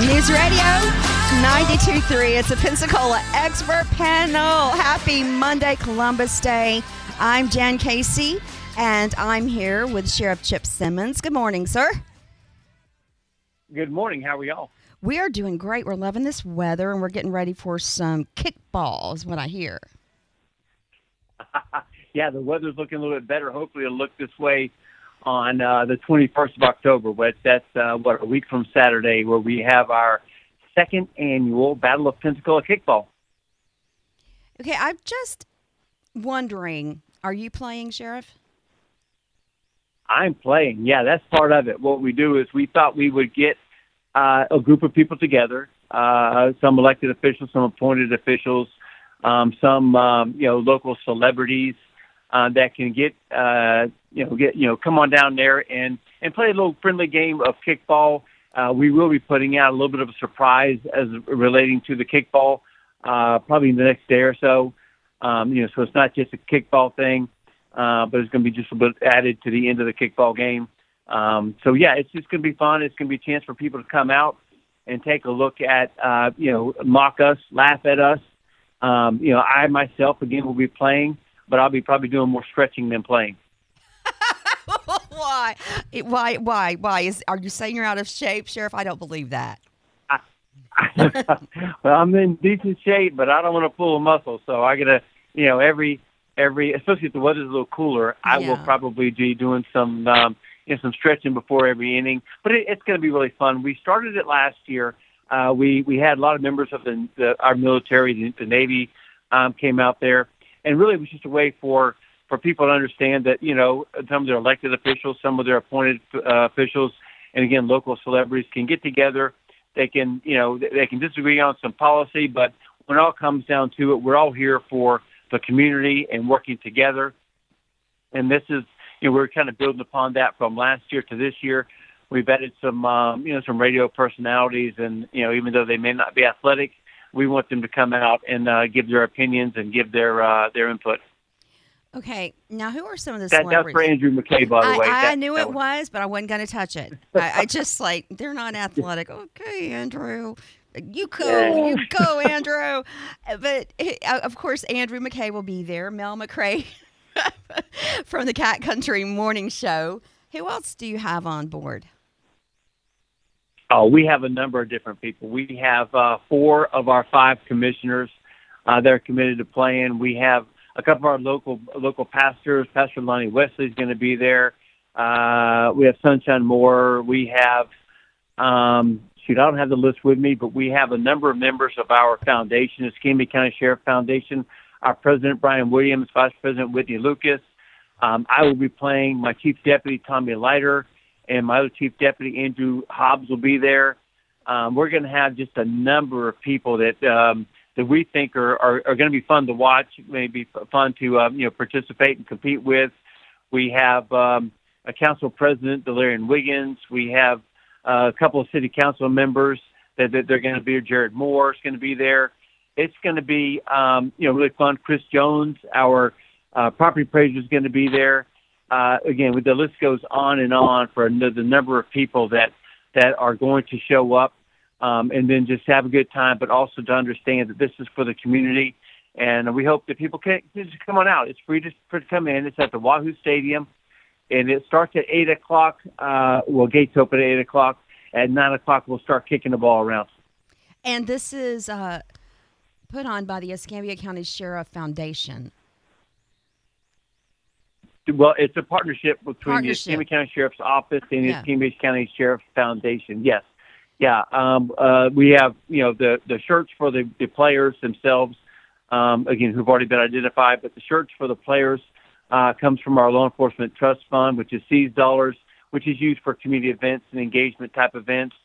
News Radio 92.3. It's a Pensacola expert panel. Happy Monday, Columbus Day. I'm Jan Casey, and I'm here with Sheriff Chip Simmons. Good morning, sir. Good morning. How are y'all? We are doing great. We're loving this weather, and we're getting ready for some kickball, is what I hear. yeah, the weather's looking a little bit better. Hopefully, it'll look this way on uh, the 21st of October. which that's uh, what a week from Saturday, where we have our second annual Battle of Pensacola kickball. Okay, I'm just wondering, are you playing, Sheriff? I'm playing. Yeah, that's part of it. What we do is we thought we would get uh, a group of people together, uh, some elected officials, some appointed officials, um, some um, you know local celebrities uh, that can get uh, you know get you know come on down there and and play a little friendly game of kickball. Uh, we will be putting out a little bit of a surprise as relating to the kickball, uh, probably in the next day or so. Um, you know, so it's not just a kickball thing, uh, but it's going to be just a bit added to the end of the kickball game. Um, so yeah, it's just going to be fun. It's going to be a chance for people to come out and take a look at, uh, you know, mock us, laugh at us. Um, you know, I myself again will be playing, but I'll be probably doing more stretching than playing. why? Why? Why? Why? Is are you saying you're out of shape, Sheriff? I don't believe that. well, I'm in decent shape, but I don't want to pull a muscle, so I gotta, you know, every every, especially if the weather's a little cooler, I Yeah. will probably be doing some, um, you know, some stretching before every inning. But it, it's going to be really fun. We started it last year. Uh, we we had a lot of members of the, the our military, the, the Navy, um, came out there, and really it was just a way for for people to understand that you know some of their elected officials, some of their appointed uh, officials, and again local celebrities can get together. They can you know they can disagree on some policy, but when it all comes down to it, we're all here for the community and working together. And this is, you know, we're kind of building upon that from last year to this year. We've added some, um, you know, some radio personalities, and you know, even though they may not be athletic, we want them to come out and uh, give their opinions and give their uh, their input. Okay, now who are some of the That, that's for Andrew McKay, by the I, way. I That- knew that it was- was, but I wasn't going to touch it. I, I just like they're not athletic. Okay, Andrew, you go, you go, Andrew. But uh, of course, Andrew McKay will be there. Mel McRae from the Cat Country Morning Show. Who else do you have on board? Oh, we have a number of different people. We have uh, four of our five commissioners uh, that are committed to playing. We have a couple of our local local pastors. Pastor Lonnie Wesley is going to be there. Uh, we have Sunshine Moore. We have, um, shoot, I don't have the list with me, but we have a number of members of our foundation, the Escambia County Sheriff Foundation. Our president, Brian Williams, Vice President Whitney Lucas. Um, I will be playing my Chief Deputy, Tommy Leiter and my other chief deputy Andrew Hobbs will be there. Um, we're going to have just a number of people that um, that we think are are, are going to be fun to watch, maybe fun to um, you know participate and compete with. We have um, a council president, Delarian Wiggins. We have uh, a couple of city council members that, that they're going to be. Jared Moore is going to be there. It's going to be um, you know really fun. Chris Jones, our uh, property appraiser, is going to be there uh, again, the list goes on and on for the number of people that that are going to show up, um, and then just have a good time, but also to understand that this is for the community, and we hope that people can just come on out. It's free to, to come in. It's at the Wahoo Stadium, and it starts at eight o'clock. Uh, well, gates open at eight o'clock. At nine o'clock, we'll start kicking the ball around. And this is uh, put on by the Escambia County Sheriff Foundation. Well, it's a partnership between Partnership. the Escambia County Sheriff's Office and the Yeah. Escambia County Sheriff's Foundation. Yes, yeah. Um, uh, we have you know the the shirts for the, the players themselves. Um, again, who've already been identified, but the shirts for the players uh, comes from our law enforcement trust fund, which is seized dollars, which is used for community events and engagement type events,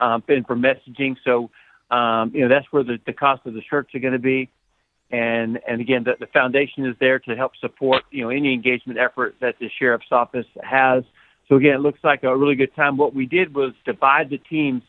um, and for messaging. So um, you know that's where the, the cost of the shirts are going to be and and again the, the foundation is there to help support you know any engagement effort that the sheriff's office has. So again it looks like a really good time. What we did was divide the teams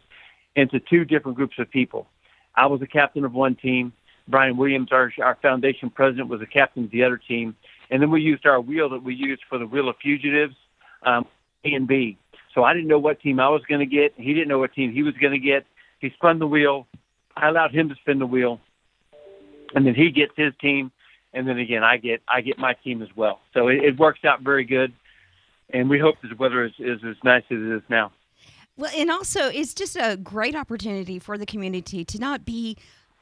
into two different groups of people. I was the captain of one team. Brian williams our our foundation president was the captain of the other team. And then we used our wheel that we used for the wheel of fugitives um, a and b. So i didn't know what team i was going to get. He didn't know what team he was going to get. He spun the wheel. I allowed him to spin the wheel, and then he gets his team, and then again I get I get my team as well. So it, it works out very good, and we hope the weather is, is as nice as it is now. Well, and also it's just a great opportunity for the community to not be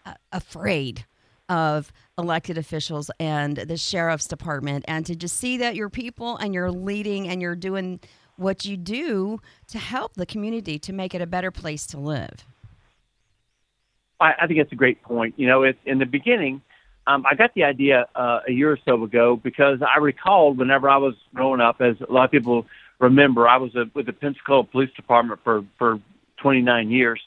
uh, afraid of elected officials and the sheriff's department and to just see that you're people and you're leading and you're doing what you do to help the community to make it a better place to live. I, I think that's a great point. You know, it, in the beginning, um, I got the idea uh, a year or so ago because I recalled whenever I was growing up, as a lot of people remember, I was a, with the Pensacola Police Department for for 29 years,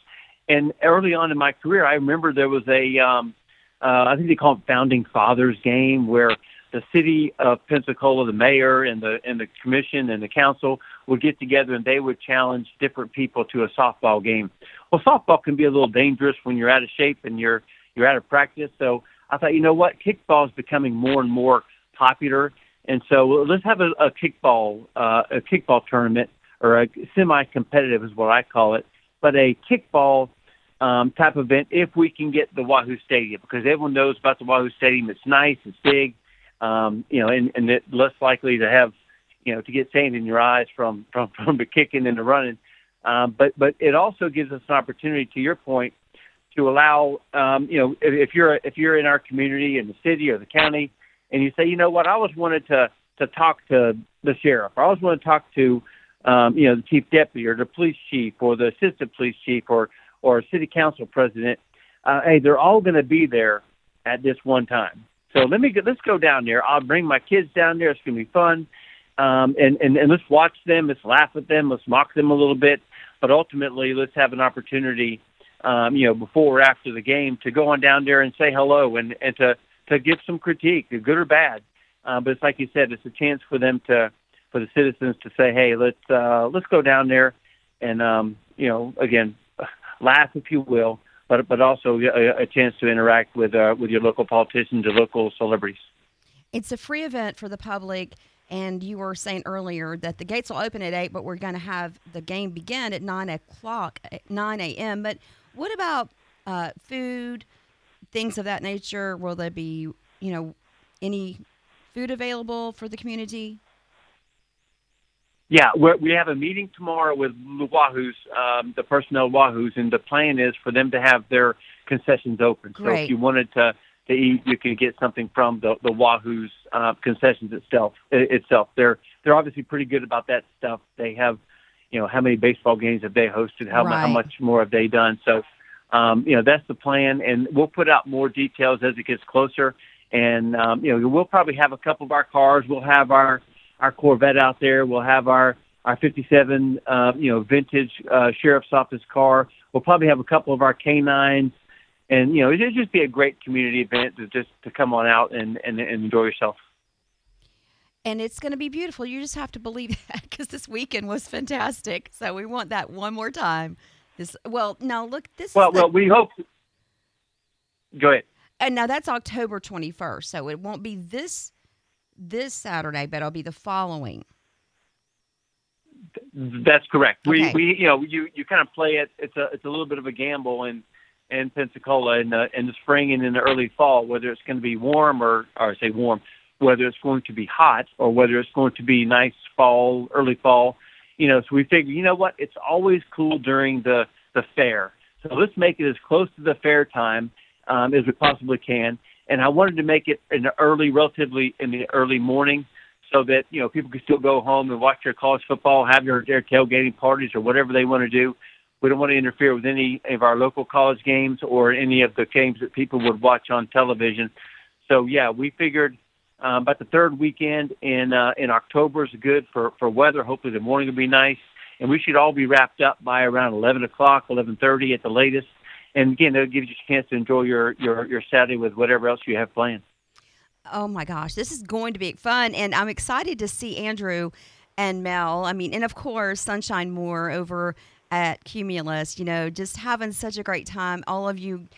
and early on in my career, I remember there was a um, uh, I think they call it Founding Fathers game where the city of Pensacola, the mayor and the and the commission and the council would get together and they would challenge different people to a softball game. Well, softball can be a little dangerous when you're out of shape and you're you're out of practice. So I thought, you know what, kickball is becoming more and more popular, and so let's have a, a kickball uh, a kickball tournament or a semi-competitive is what I call it, but a kickball um, type event if we can get the Wahoo Stadium because everyone knows about the Wahoo Stadium. It's nice, it's big, um, you know, and, and it less likely to have, you know, to get sand in your eyes from from from the kicking and the running. Um, but but it also gives us an opportunity, to your point, to allow, um, you know, if, if you're if you're in our community in the city or the county, and you say, you know what, I always wanted to to talk to the sheriff, or I always want to talk to, um, you know, the chief deputy or the police chief or the assistant police chief or or city council president, uh, hey, they're all going to be there at this one time. So let me go, let's go down there. I'll bring my kids down there. It's to be fun, um, and, and and let's watch them. Let's laugh at them. Let's mock them a little bit. But ultimately, let's have an opportunity, um, you know, before or after the game, to go on down there and say hello and and to to give some critique, good or bad. Uh, but it's like you said, it's a chance for them to for the citizens to say, hey, let's uh, let's go down there and um, you know, again, laugh if you will, but but also a, a chance to interact with uh, with your local politicians or local celebrities. It's a free event for the public. And you were saying earlier that the gates will open at eight, but we're going to have the game begin at nine o'clock, at nine a.m. But what about uh, food, things of that nature? Will there be, you know, any food available for the community? Yeah, we're, we have a meeting tomorrow with the Wahoos, um, the personnel Wahoos, and the plan is for them to have their concessions open. Great. So if you wanted to to eat, you can get something from the the Wahoos uh, concessions itself. Itself, they're they're obviously pretty good about that stuff. They have, you know, how many baseball games have they hosted? How right. how much more have they done? So, um, you know, that's the plan, and we'll put out more details as it gets closer. And um, you know, we'll probably have a couple of our cars. We'll have our our Corvette out there. We'll have our our 57, uh, you know, vintage uh, sheriff's office car. We'll probably have a couple of our canines, and you know, it'll just be a great community event to just to come on out and and, and enjoy yourself. And it's going to be beautiful. You just have to believe that because this weekend was fantastic. So we want that one more time. This well, now look, this. Well, is the, well, we hope. Go ahead. And now that's October 21st, so it won't be this this Saturday, but it'll be the following. That's correct. Okay. We we you know you you kind of play it. It's a it's a little bit of a gamble in in Pensacola in the in the spring and in the early fall whether it's going to be warm or or say warm whether it's going to be hot or whether it's going to be nice fall early fall. You know, so we figure you know what it's always cool during the the fair. So let's make it as close to the fair time um, as we possibly can and I wanted to make it in the early, relatively in the early morning, so that you know people could still go home and watch their college football, have their, their tailgating parties or whatever they want to do. We don't want to interfere with any of our local college games or any of the games that people would watch on television. So yeah, we figured um, about the third weekend in uh, in October is good for for weather. Hopefully the morning will be nice, and we should all be wrapped up by around 11 o'clock, 11:30 at the latest and again, it gives you a chance to enjoy your your your Saturday with whatever else you have planned. Oh my gosh, this is going to be fun, and I'm excited to see Andrew and Mel. I mean, and of course, Sunshine Moore over at Cumulus. You know, just having such a great time. All of you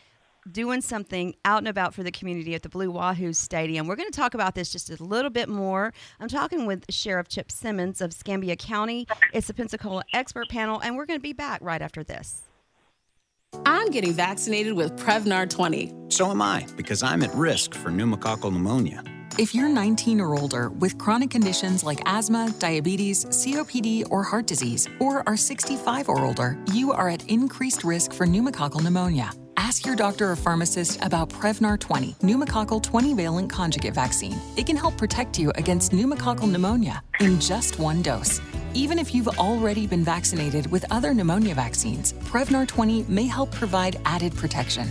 doing something out and about for the community at the Blue Wahoo Stadium. We're going to talk about this just a little bit more. I'm talking with Sheriff Chip Simmons of Escambia County. It's the Pensacola expert panel, and we're going to be back right after this. I'm getting vaccinated with Prevnar 20. So am I, because I'm at risk for pneumococcal pneumonia. If you're 19 or older with chronic conditions like asthma, diabetes, COPD, or heart disease, or are 65 or older, you are at increased risk for pneumococcal pneumonia. Ask your doctor or pharmacist about Prevnar 20, pneumococcal 20 valent conjugate vaccine. It can help protect you against pneumococcal pneumonia in just one dose. Even if you've already been vaccinated with other pneumonia vaccines, Prevnar 20 may help provide added protection.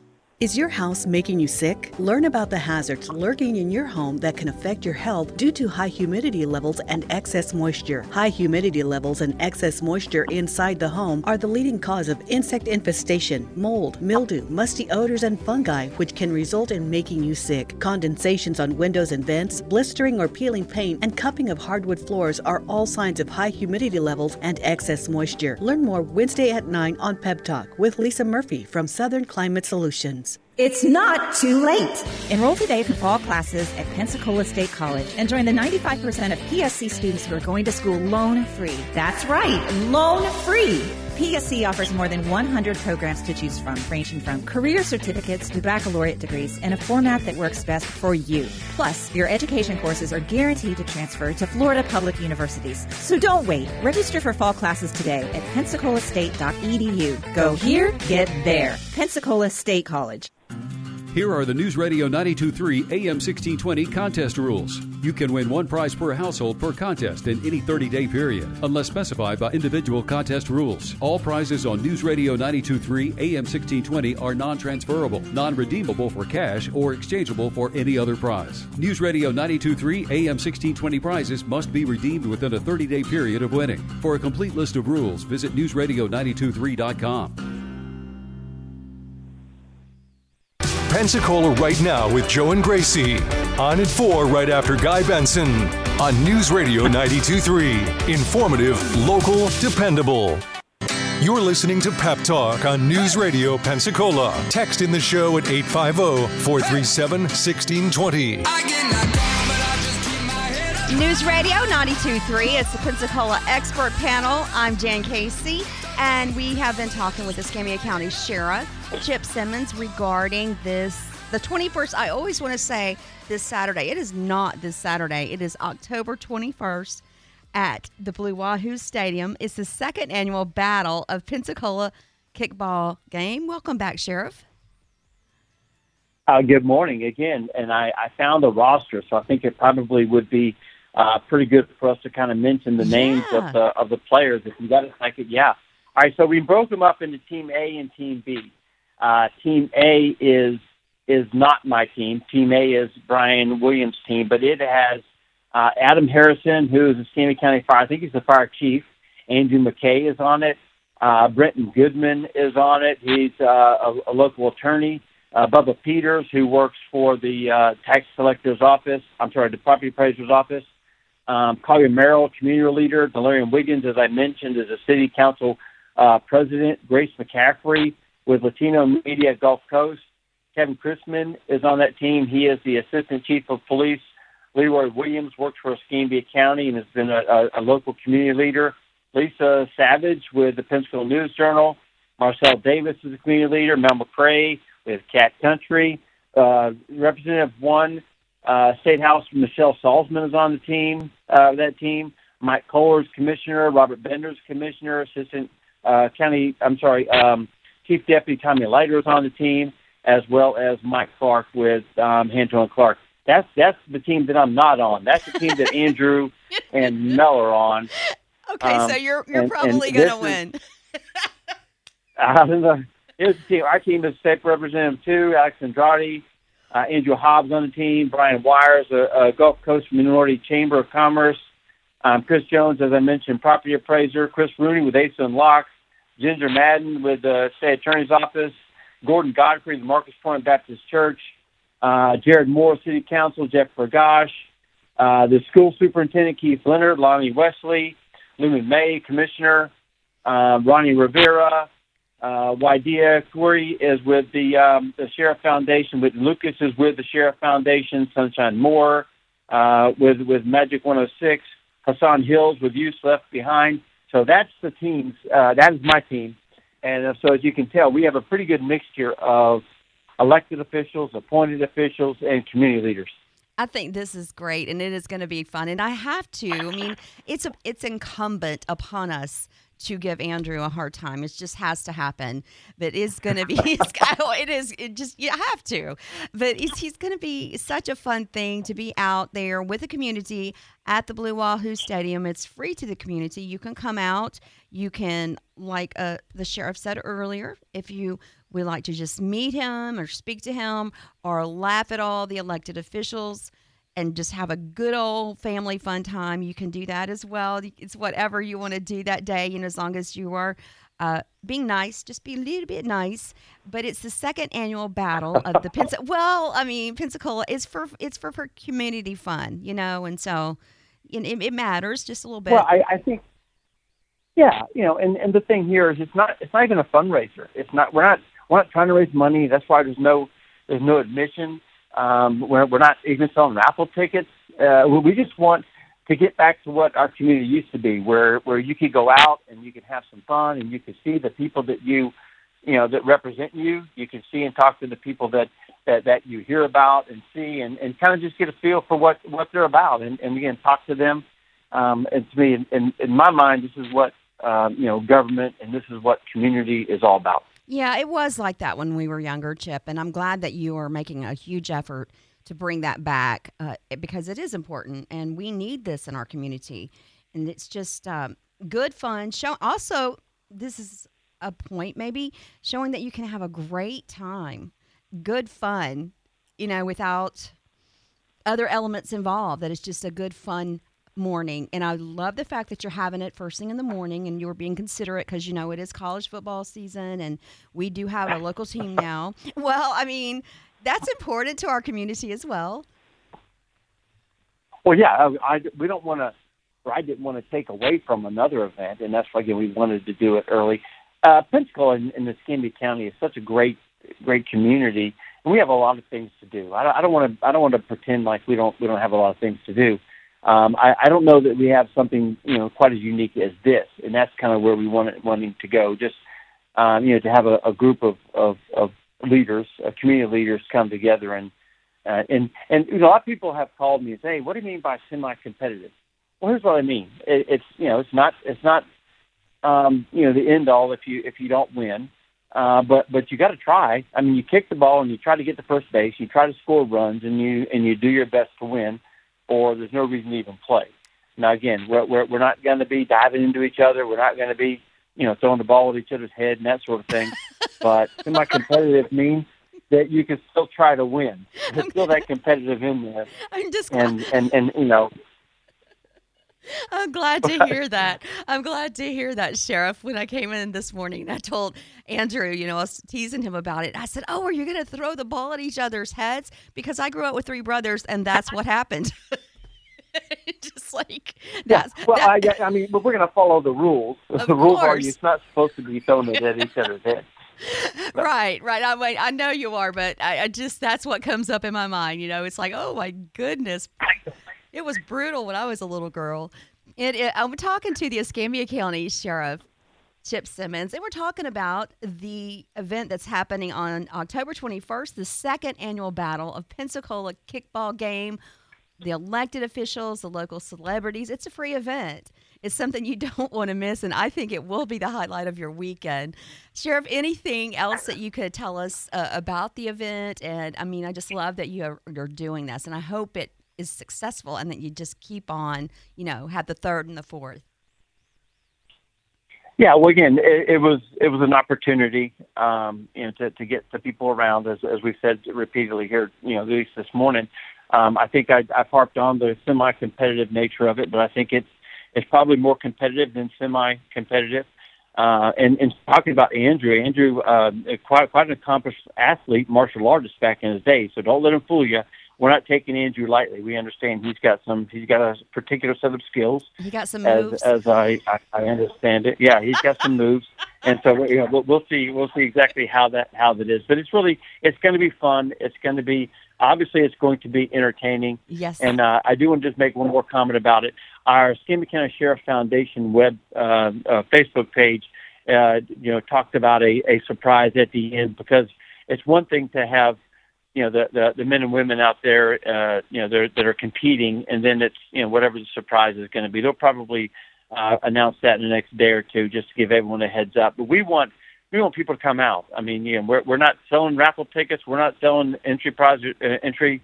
Is your house making you sick? Learn about the hazards lurking in your home that can affect your health due to high humidity levels and excess moisture. High humidity levels and excess moisture inside the home are the leading cause of insect infestation, mold, mildew, musty odors, and fungi, which can result in making you sick. Condensations on windows and vents, blistering or peeling paint, and cupping of hardwood floors are all signs of high humidity levels and excess moisture. Learn more Wednesday at 9 on Pep Talk with Lisa Murphy from Southern Climate Solutions. It's not too late. Enroll today for fall classes at Pensacola State College and join the 95% of PSC students who are going to school loan free. That's right, loan free. PSC offers more than 100 programs to choose from, ranging from career certificates to baccalaureate degrees in a format that works best for you. Plus, your education courses are guaranteed to transfer to Florida public universities. So don't wait. Register for fall classes today at pensacolaState.edu. Go here, get there. Pensacola State College. Here are the News Radio 923 AM 1620 contest rules. You can win one prize per household per contest in any 30 day period, unless specified by individual contest rules. All prizes on News Radio 923 AM 1620 are non transferable, non redeemable for cash, or exchangeable for any other prize. News Radio 923 AM 1620 prizes must be redeemed within a 30 day period of winning. For a complete list of rules, visit NewsRadio923.com. Pensacola right now with Joe and Gracie. On at 4 right after Guy Benson. On News Radio 923. Informative, local, dependable. You're listening to Pep Talk on News Radio Pensacola. Text in the show at 850 437 1620. News Radio 92.3. It's the Pensacola Expert Panel. I'm Jan Casey, and we have been talking with the Escambia County Sheriff, Chip Simmons, regarding this, the 21st. I always want to say this Saturday. It is not this Saturday. It is October 21st at the Blue Wahoo Stadium. It's the second annual Battle of Pensacola kickball game. Welcome back, Sheriff. Uh, good morning again. And I, I found a roster, so I think it probably would be – uh, pretty good for us to kind of mention the names Yeah. of the of the players. If you got a second, yeah. All right, so we broke them up into Team A and Team B. Uh, team A is is not my team. Team A is Brian Williams' team, but it has uh, Adam Harrison, who is a Escambia County Fire. I think he's the fire chief. Andrew McKay is on it. Uh, Brenton Goodman is on it. He's uh, a, a local attorney. Uh, Bubba Peters, who works for the uh, tax collector's office. I'm sorry, the property appraiser's office. Um, Collier Merrill, community leader. Delarian Wiggins, as I mentioned, is a city council uh, president. Grace McCaffrey with Latino Media Gulf Coast. Kevin Chrisman is on that team. He is the assistant chief of police. Leroy Williams works for Escambia County and has been a, a, a local community leader. Lisa Savage with the Pensacola News Journal. Marcel Davis is a community leader. Mel McCrae with Cat Country. Uh, Representative one, uh, State House Michelle Salzman is on the team. Uh, that team. Mike Kohler's commissioner. Robert Bender's commissioner. Assistant uh, county. I'm sorry. Um, Chief Deputy Tommy Leiter is on the team, as well as Mike Clark with um, Hanjo and Clark. That's that's the team that I'm not on. That's the team that Andrew and Mel are on. Okay, Um, so you're you're and- probably going to is- win. Uh, the, here's the team. Our team is State Representative two, Alex Andrade, uh, Andrew Hobbs on the team, Brian Wires, a, a Gulf Coast Minority Chamber of Commerce, um, Chris Jones, as I mentioned, property appraiser, Chris Rooney with Ace and Locks, Ginger Madden with the State Attorney's Office, Gordon Godfrey, the Marcus Pointe Baptist Church, uh, Jared Moore, City Council, Jeff Bergosh, uh, the school superintendent, Keith Leonard, Lonnie Wesley, Lumon May, Commissioner, uh, Ronnie Rivera, uh, Waidia Corey is with the um, the Sheriff Foundation. With Lucas is with the Sheriff Foundation. Sunshine Moore uh, with with Magic 106. Hassan Hills with Youth Left Behind. So that's the teams. Uh, that is my team. And uh, so as you can tell, we have a pretty good mixture of elected officials, appointed officials, and community leaders. I think this is great, and it is going to be fun. And I have to. I mean, it's a, it's incumbent upon us to give Andrew a hard time. It just has to happen. But it's going to be, it's, it is, it just, you have to. But he's going to be such a fun thing to be out there with the community at the Blue Wahoo Stadium. It's free to the community. You can come out. You can, like uh, the sheriff said earlier, if you would like to just meet him or speak to him or laugh at all the elected officials and just have a good old family fun time. You can do that as well. It's whatever you want to do that day, you know, as long as you are uh, being nice, just be a little bit nice. But it's the second annual battle of the Pensacola. Well, I mean, Pensacola is for it's for, for community fun, you know, and so it, it matters just a little bit. Well, I, I think, yeah, you know, and and the thing here is it's not it's not even a fundraiser. It's not we're not we're not trying to raise money. That's why there's no there's no admission um, we're, we're not even selling raffle tickets. Uh, we just want to get back to what our community used to be, where where you could go out and you could have some fun and you could see the people that you, you know, that represent you. You can see and talk to the people that that, that you hear about and see, and, and kind of just get a feel for what what they're about, and, and again talk to them. Um, and to me, in, in my mind, this is what um, you know government and this is what community is all about. Yeah, it was like that when we were younger, Chip, and I'm glad that you are making a huge effort to bring that back uh, because it is important, and we need this in our community. And it's just um, good fun. Show also, this is a point maybe showing that you can have a great time, good fun, you know, without other elements involved. That it's just a good fun morning. And I love the fact that you're having it first thing in the morning and you're being considerate because you know it is college football season and we do have a local team now. Well, I mean, that's important to our community as well. Well, yeah, I, I we don't want to, or I didn't want to take away from another event, and that's why again we wanted to do it early. Uh, Pensacola in, in the Escambia County is such a great, great community, and we have a lot of things to do. I, I don't want to, I don't want to pretend like we don't, we don't have a lot of things to do. Um, I, I don't know that we have something you know quite as unique as this, and that's kind of where we want it, wanting to go. Just um, you know to have a, a group of, of, of leaders, uh, community leaders, come together and uh, and and you know, a lot of people have called me and say, hey, "What do you mean by semi-competitive?" Well, here's what I mean. It, it's you know, it's not it's not um, you know the end all if you if you don't win. Uh, but but you got to try. I mean, you kick the ball and you try to get to first base. You try to score runs and you and you do your best to win or there's no reason to even play. Now, again, we're, we're, we're not going to be diving into each other. We're not going to be, you know, throwing the ball at each other's head and that sort of thing. but semi-competitive means that you can still try to win. There's still that competitive in there. I'm just and and and you know. I'm glad to hear that. I'm glad to hear that, Sheriff. When I came in this morning, I told Andrew, you know, I was teasing him about it. I said, "Oh, are you going to throw the ball at each other's heads?" Because I grew up with three brothers, and that's what happened. Just like that's. Yeah. Well, that, I, I mean, but we're going to follow the rules. The rules course. are you're not supposed to be throwing it at each other's heads. right, right. I mean, I know you are, but I, I just that's what comes up in my mind. You know, it's like, oh my goodness, it was brutal when I was a little girl. It, I'm talking to the Escambia County Sheriff, Chip Simmons, and we're talking about the event that's happening on October 21st, the second annual battle of Pensacola kickball game. The elected officials, the local celebrities. It's a free event. It's something you don't want to miss, and I think it will be the highlight of your weekend. Sheriff, anything else that you could tell us uh, about the event? And I mean, I just love that you are, are doing this, and I hope it is successful and that you just keep on, you know, have the third and the fourth. Yeah, well, again, it, it was it was an opportunity, um, you know, to, to get the people around, as as we said repeatedly here, you know, at least this morning. Um, I think I, I've harped on the semi-competitive nature of it, but I think it's it's probably more competitive than semi-competitive. Uh, and, and talking about Andrew, Andrew, uh, quite quite an accomplished athlete, martial artist back in his day. So don't let him fool you. We're not taking Andrew lightly. We understand he's got some. He's got a particular set of skills. He got some as, moves. as I, I I understand it. Yeah, he's got some moves, and so you know, we'll, we'll see. We'll see exactly how that how that is. But it's really it's going to be fun. It's going to be obviously it's going to be entertaining. Yes. And uh, I do want to just make one more comment about it. Our Escambia County Sheriff Foundation web uh, uh, Facebook page, uh, you know, talked about a, a surprise at the end because it's one thing to have, you know, the, the, the men and women out there, uh, you know, they're, that are competing, and then it's, you know, whatever the surprise is going to be. They'll probably uh, announce that in the next day or two just to give everyone a heads up. But we want we want people to come out. I mean, you know, we're we're not selling raffle tickets, we're not selling entry prize uh, entry,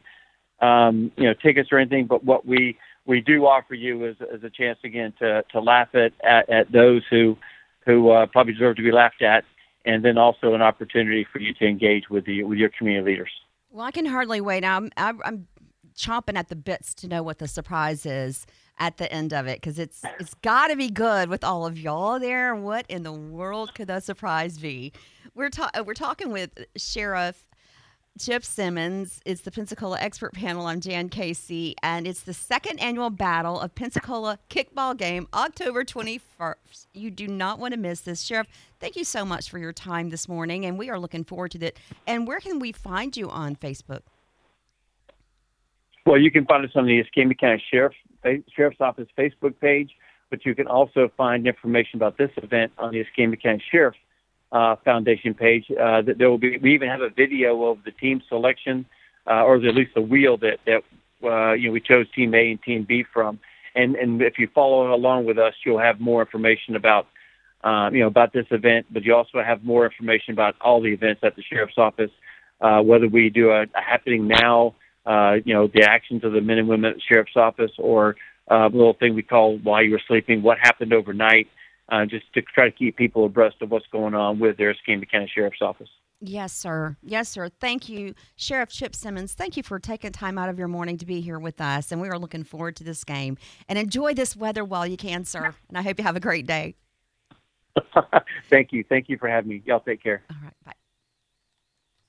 um, you know, tickets or anything. But what we we do offer you is, a chance again to to laugh at at, at those who who uh, probably deserve to be laughed at, and then also an opportunity for you to engage with the with your community leaders. Well, I can hardly wait. I'm I'm, chomping at the bits to know what the surprise is at the end of it because it's it's got to be good with all of y'all there. What in the world could that surprise be? We're ta- uh, we're talking with Sheriff Chip Simmons. It's the Pensacola Expert Panel. I'm Jan Casey, and it's the second annual Battle of Pensacola Kickball Game, October 21st. You do not want to miss this. Sheriff, thank you so much for your time this morning, and we are looking forward to it. And where can we find you on Facebook? Well, you can find us on the Escambia County Sheriff, Sheriff's Office Facebook page, but you can also find information about this event on the Escambia County Sheriff uh, Foundation page. Uh, that there will be, we even have a video of the team selection, uh, or at least the wheel that that uh, you know we chose Team A and Team B from. And and if you follow along with us, you'll have more information about uh, you know about this event, but you also have more information about all the events at the sheriff's office, uh, whether we do a, a happening now uh, you know, the actions of the men and women at the sheriff's office, or uh, a little thing we call while you were sleeping, what happened overnight, uh, just to try to keep people abreast of what's going on with their Escambia County Sheriff's Office. Yes, sir. Yes, sir. Thank you, Sheriff Chip Simmons. Thank you for taking time out of your morning to be here with us. And we are looking forward to this game. And enjoy this weather while you can, sir. And I hope you have a great day. Thank you. Thank you for having me. Y'all take care. All right. Bye.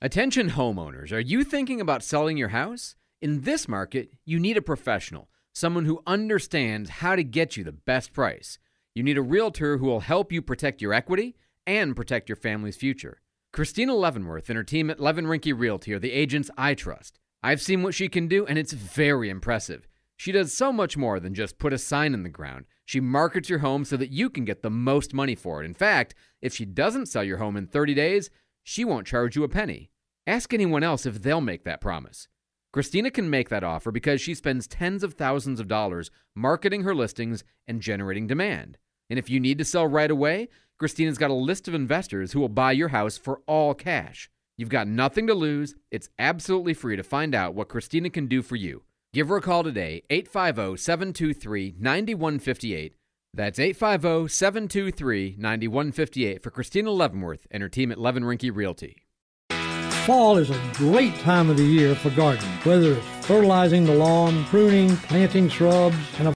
Attention homeowners, are you thinking about selling your house? In this market, you need a professional, someone who understands how to get you the best price. You need a realtor who will help you protect your equity and protect your family's future. Christina Leavenworth and her team at Levin Rinky Realty are the agents I trust. I've seen what she can do, and it's very impressive. She does so much more than just put a sign in the ground. She markets your home so that you can get the most money for it. In fact, if she doesn't sell your home in 30 days, she won't charge you a penny. Ask anyone else if they'll make that promise. Christina can make that offer because she spends tens of thousands of dollars marketing her listings and generating demand. And if you need to sell right away, Christina's got a list of investors who will buy your house for all cash. You've got nothing to lose. It's absolutely free to find out what Christina can do for you. Give her a call today, 850 723 9158. That's 850 723 9158 for Christina Leavenworth and her team at Levin Rinky Realty. Fall is a great time of the year for gardening, whether it's fertilizing the lawn, pruning, planting shrubs, and of